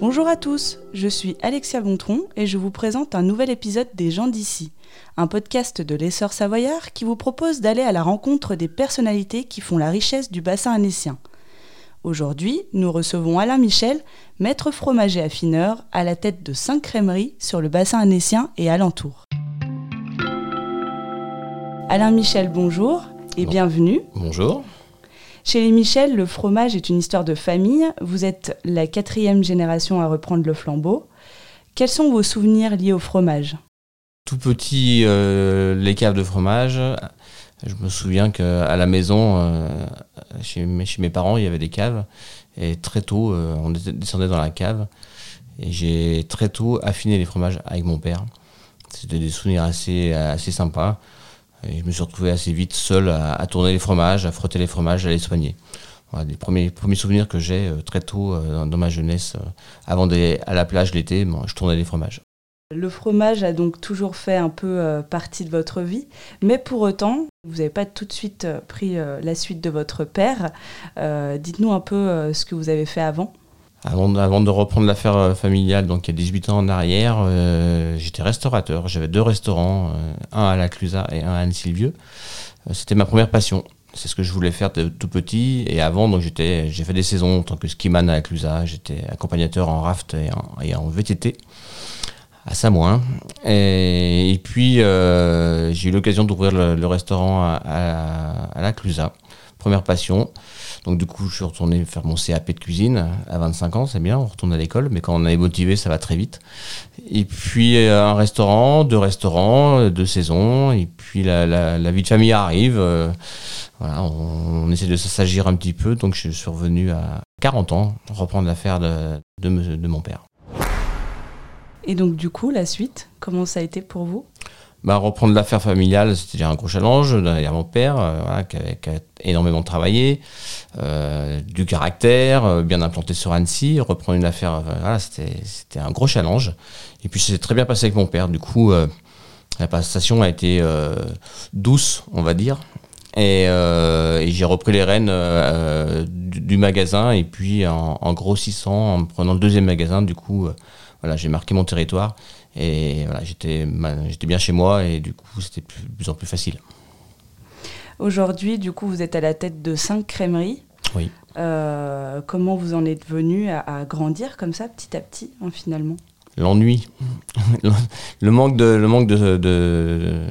Bonjour à tous, je suis Alexia Gontron et je vous présente un nouvel épisode des gens d'ici, un podcast de l'essor savoyard qui vous propose d'aller à la rencontre des personnalités qui font la richesse du bassin annécien. Aujourd'hui, nous recevons Alain Michel, maître fromager affineur à la tête de cinq crèmeries sur le bassin annécien et alentour. Alain Michel, bonjour et bienvenue. Bonjour. Chez les Michel, le fromage est une histoire de famille. Vous êtes la quatrième génération à reprendre le flambeau. Quels sont vos souvenirs liés au fromage? Tout petit, euh, les caves de fromage. Je me souviens qu'à la maison, euh, chez, mes, parents, il y avait des caves. Et très tôt, euh, on descendait dans la cave. Et j'ai très tôt affiné les fromages avec mon père. C'était des souvenirs assez, assez sympas. Je me suis retrouvé assez vite seul à, tourner les fromages, à frotter les fromages, à les soigner. Voilà, les premiers, premiers souvenirs que j'ai euh, très tôt euh, dans, ma jeunesse, euh, avant d'aller à la plage l'été, je tournais les fromages. Le fromage a donc toujours fait un peu partie de votre vie, mais pour autant, vous n'avez pas tout de suite pris la suite de votre père. Dites-nous un peu ce que vous avez fait avant. Avant, avant, de reprendre l'affaire euh, familiale, donc il y a 18 ans en arrière, euh, j'étais restaurateur. J'avais deux restaurants, euh, un à la Clusa et un à Anne-Sylvieux. C'était ma première passion. C'est ce que je voulais faire de tout petit. Et avant, donc j'étais, j'ai fait des saisons en tant que skiman à la Clusa. J'étais accompagnateur en raft et en, VTT à Samoin. Et, puis, j'ai eu l'occasion d'ouvrir le, restaurant à, à la Clusa. Première passion. Donc du coup, je suis retourné faire mon CAP de cuisine à 25 ans, c'est bien, on retourne à l'école, mais quand on est motivé, ça va très vite. Et puis euh, un restaurant, deux restaurants, euh, deux saisons, et puis la, vie de famille arrive. Euh, voilà, on, essaie de s'agir un petit peu, donc je suis revenu à 40 ans reprendre l'affaire de mon père. Et donc du coup, la suite, comment ça a été pour vous? Bah, reprendre l'affaire familiale, c'était un gros challenge. A mon père euh, qui, a, énormément travaillé, euh, du caractère, euh, bien implanté sur Annecy. Reprendre une affaire, voilà, c'était un gros challenge. Et puis c'est très bien passé avec mon père. Du coup, la passation a été douce, on va dire. Et, j'ai repris les rênes du, magasin et puis en, en, grossissant, en prenant le deuxième magasin, du coup, voilà, j'ai marqué mon territoire. Et voilà, j'étais, j'étais bien chez moi et du coup, c'était de plus en plus facile. Aujourd'hui, du coup, vous êtes à la tête de cinq crèmeries. Oui. Euh, comment vous en êtes venu à, grandir comme ça, petit à petit, hein, finalement? L'ennui, le manque de, le manque de,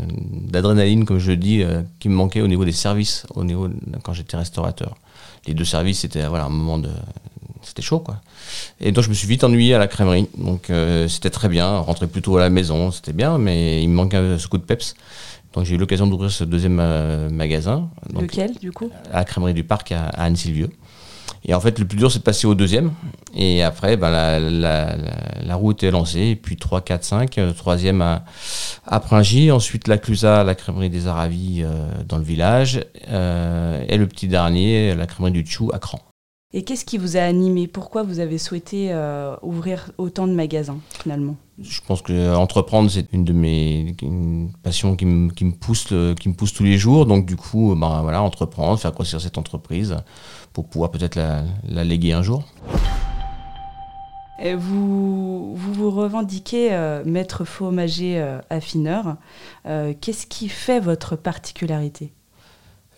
d'adrénaline, comme je dis, euh, qui me manquait au niveau des services, au niveau quand j'étais restaurateur. Les deux services, c'était voilà un moment de, c'était chaud quoi. Et donc je me suis vite ennuyé à la crèmerie. Donc euh, c'était très bien, rentrer plutôt à la maison, c'était bien, mais il me manquait ce coup de peps. Donc j'ai eu l'occasion d'ouvrir ce deuxième euh, magasin. Lequel du coup? À la crèmerie du parc à, Anne-Sylvieux. Et en fait, le plus dur, c'est de passer au deuxième. Et après, ben, la, la, la, roue était lancée. Et puis 3, 4, 5. Le troisième à, à Pringy. Ensuite, la Clusa, la crèmerie des Aravis euh, dans le village. et le petit dernier, la crèmerie du Tchou à Cran. Et qu'est-ce qui vous a animé? Pourquoi vous avez souhaité euh, ouvrir autant de magasins finalement? Je pense que euh, entreprendre c'est une de mes passions qui me, qui me pousse qui me pousse tous les jours. Donc du coup, ben, voilà, entreprendre, faire grossir cette entreprise pour pouvoir peut-être la, la, léguer un jour. Et vous, vous, vous revendiquez euh, maître fromager affineur. Qu'est-ce qui fait votre particularité?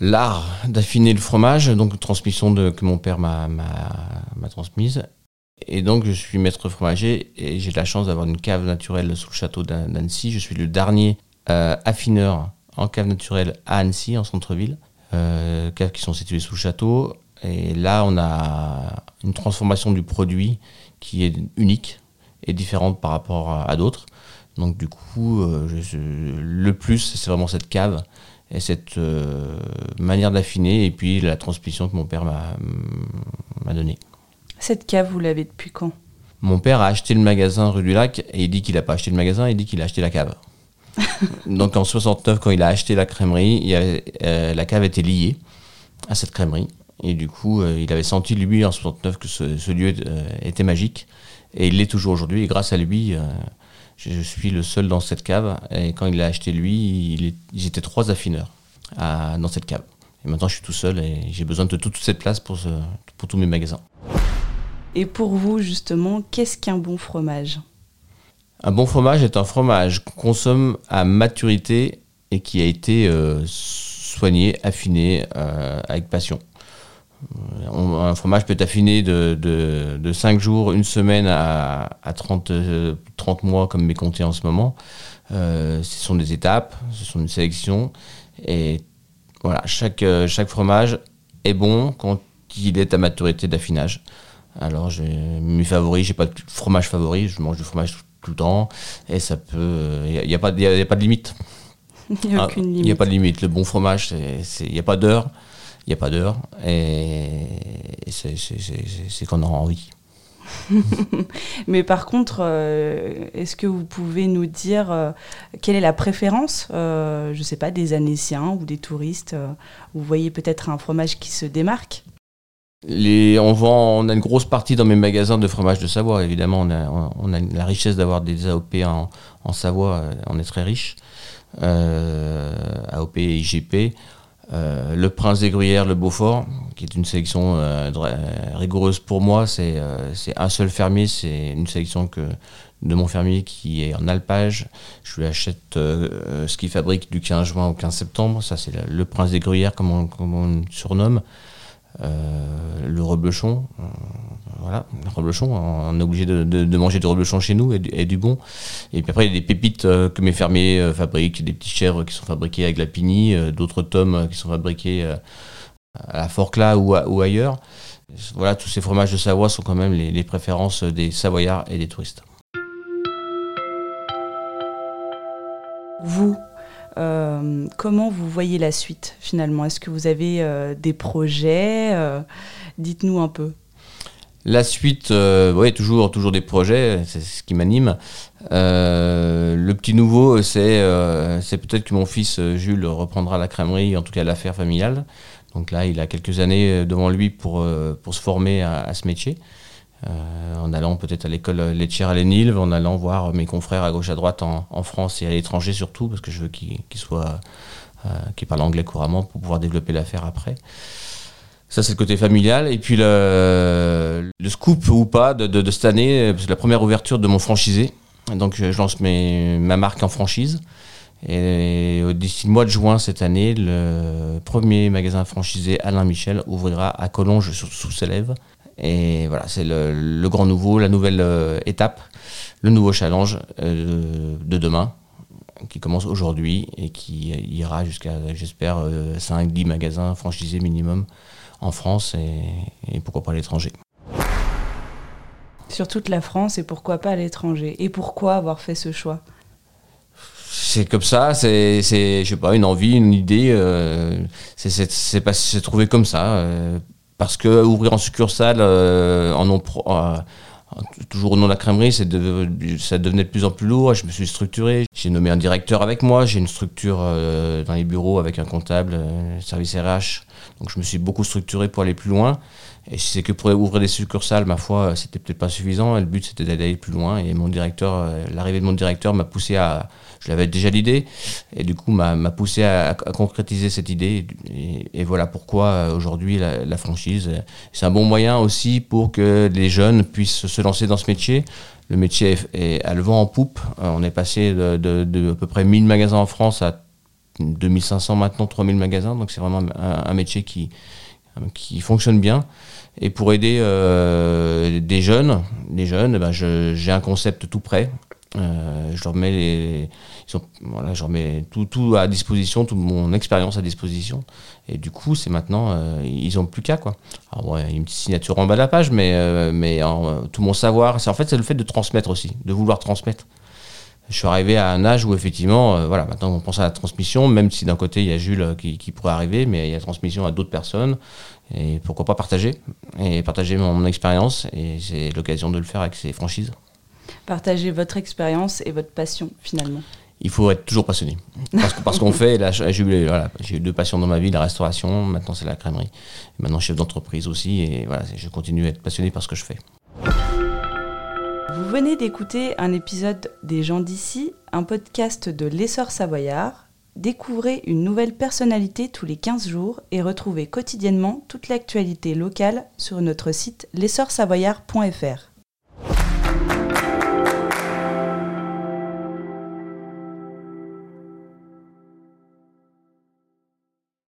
L'art d'affiner le fromage, donc transmission que mon père m'a transmise. Et donc je suis maître fromager et j'ai la chance d'avoir une cave naturelle sous le château d'Annecy. Je suis le dernier euh, affineur en cave naturelle à Annecy, en centre-ville. Euh, caves qui sont situées sous le château. Et là, on a une transformation du produit qui est unique et différente par rapport à, d'autres. Donc du coup, euh, le plus, c'est vraiment cette cave et cette euh, manière d'affiner et puis la transmission que mon père m'a donnée. Cette cave, vous l'avez depuis quand? Mon père a acheté le magasin rue du Lac et il dit qu'il n'a pas acheté le magasin, il dit qu'il a acheté la cave. Donc en 69, quand il a acheté la crèmerie, euh, la cave était liée à cette crèmerie. Et du coup, euh, il avait senti, lui, en 69, que ce, lieu était magique. Et il l'est toujours aujourd'hui. Et grâce à lui, je suis le seul dans cette cave. Et quand il l'a acheté, lui, il ils étaient trois affineurs dans cette cave. Et maintenant, je suis tout seul et j'ai besoin de toute cette place pour, pour tous mes magasins. Et pour vous, justement, qu'est-ce qu'un bon fromage? Un bon fromage est un fromage qu'on consomme à maturité et qui a été euh, soigné, affiné euh, avec passion. Euh, un fromage peut être affiné de, de, 5 jours, une semaine à, 30, 30 mois comme mes comptés en ce moment. ce sont des étapes, ce sont une sélection. Et voilà, chaque, chaque fromage est bon quand il est à maturité d'affinage. Alors, j'ai mes favoris, j'ai pas de fromage favori, je mange du fromage tout, le temps, et ça peut. Il n'y a, pas, a pas de limite. Il n'y a aucune limite. Il n'y a pas de limite. Le bon fromage, il n'y a pas d'heure, il n'y a pas d'heure, et, c'est qu'on a envie. Mais par contre, euh, est-ce que vous pouvez nous dire euh, quelle est la préférence, euh, je ne sais pas, des Anéciens ou des touristes Vous voyez peut-être un fromage qui se démarque? Les, on, vend, on a une grosse partie dans mes magasins de fromage de Savoie. Évidemment, on a, on a la richesse d'avoir des AOP en, en, Savoie. On est très riche. AOP et IGP. Euh, le Prince des Gruyères, le Beaufort, qui est une sélection euh, rigoureuse pour moi. C'est un seul fermier. C'est une sélection que, de mon fermier qui est en alpage. Je lui achète ce qu'il fabrique du 15 juin au 15 septembre. Ça, c'est le Prince des Gruyères, comme on, comme on le surnomme. Euh, le reblochon, euh, voilà, le reblochon, on est obligé de, manger du reblochon chez nous et du, bon. Et puis après, il y a des pépites euh, que mes fermiers fabriquent, des petits chèvres qui sont fabriqués avec la pini, d'autres tomes qui sont fabriqués à la Forclaz ou, ou, ailleurs. Voilà, tous ces fromages de Savoie sont quand même les préférences des Savoyards et des touristes. Vous, euh, comment vous voyez la suite finalement? Est-ce que vous avez euh, des projets? Euh, Dites-nous un peu. La suite, oui, toujours, des projets, c'est ce qui m'anime. le petit nouveau, c'est c'est peut-être que mon fils Jules reprendra la crèmerie, en tout cas l'affaire familiale. Donc là, il a quelques années devant lui pour, pour se former à ce métier. Euh, en allant peut-être à l'école laitière à Lénilve, en allant voir mes confrères à gauche à droite en, France et à l'étranger surtout, parce que je veux qu'ils soient, euh, parlent anglais couramment pour pouvoir développer l'affaire après. Ça, c'est le côté familial. Et puis le, scoop ou pas de, de, cette année, c'est la première ouverture de mon franchisé. Donc je lance ma marque en franchise. Et d'ici le mois de juin cette année, le premier magasin franchisé Alain Michel ouvrira à Collonges sous ses lèvres. Et voilà, c'est le, grand nouveau, la nouvelle euh, étape, le nouveau challenge euh, de demain, qui commence aujourd'hui et qui ira jusqu'à, j'espère, 5-10 euh, magasins franchisés minimum en France et, pourquoi pas à l'étranger. Sur toute la France et pourquoi pas à l'étranger? Et pourquoi avoir fait ce choix? C'est comme ça, c'est, je sais pas, une envie, une idée, c'est, trouvé comme ça parce que ouvrir en succursale euh, en nom euh, toujours au nom de la crèmerie, ça devenait de plus en plus lourd. Je me suis structuré. J'ai nommé un directeur avec moi. J'ai une structure euh, dans les bureaux avec un comptable, service RH. Donc je me suis beaucoup structuré pour aller plus loin. Et si c'est que pour ouvrir des succursales, ma foi, c'était peut-être pas suffisant. le but, c'était d'aller plus loin. Et mon directeur, l'arrivée de mon directeur m'a poussé à, je l'avais déjà l'idée, et du coup m'a poussé à, concrétiser cette idée. Et, voilà pourquoi euh, aujourd'hui la, franchise, c'est un bon moyen aussi pour que les jeunes puissent se lancer dans ce métier. Le métier est, à le vent en poupe. Euh, on est passé de, à peu près 1000 magasins en France à 2500 maintenant, 3000 magasins. Donc c'est vraiment un, métier qui, qui fonctionne bien. Et pour aider euh, des jeunes, jeunes, eh ben j'ai un concept tout prêt euh, je leur mets les, voilà, je remets tout, tout à disposition, toute mon expérience à disposition. Et du coup, c'est maintenant, euh, ils ont plus qu'à quoi. Alors ouais, une petite signature en bas de la page, mais, mais tout mon savoir, c'est en fait c'est le fait de transmettre aussi, de vouloir transmettre. Je suis arrivé à un âge où effectivement, voilà, maintenant on pense à la transmission, même si d'un côté il y a Jules qui, qui, pourrait arriver, mais il y a la transmission à d'autres personnes. Et pourquoi pas partager et partager mon expérience. Et c'est l'occasion de le faire avec ces franchises partager votre expérience et votre passion finalement il faut être toujours passionné. Parce, parce qu'on fait, là, j'ai eu, voilà, eu, deux passions dans ma vie, la restauration, maintenant c'est la crèmerie. Et maintenant chef d'entreprise aussi, et voilà, je continue à être passionné par ce que je fais. Vous venez d'écouter un épisode des gens d'ici, un podcast de l'essor savoyard. Découvrez une nouvelle personnalité tous les 15 jours et retrouvez quotidiennement toute l'actualité locale sur notre site l'essorsavoyard.fr.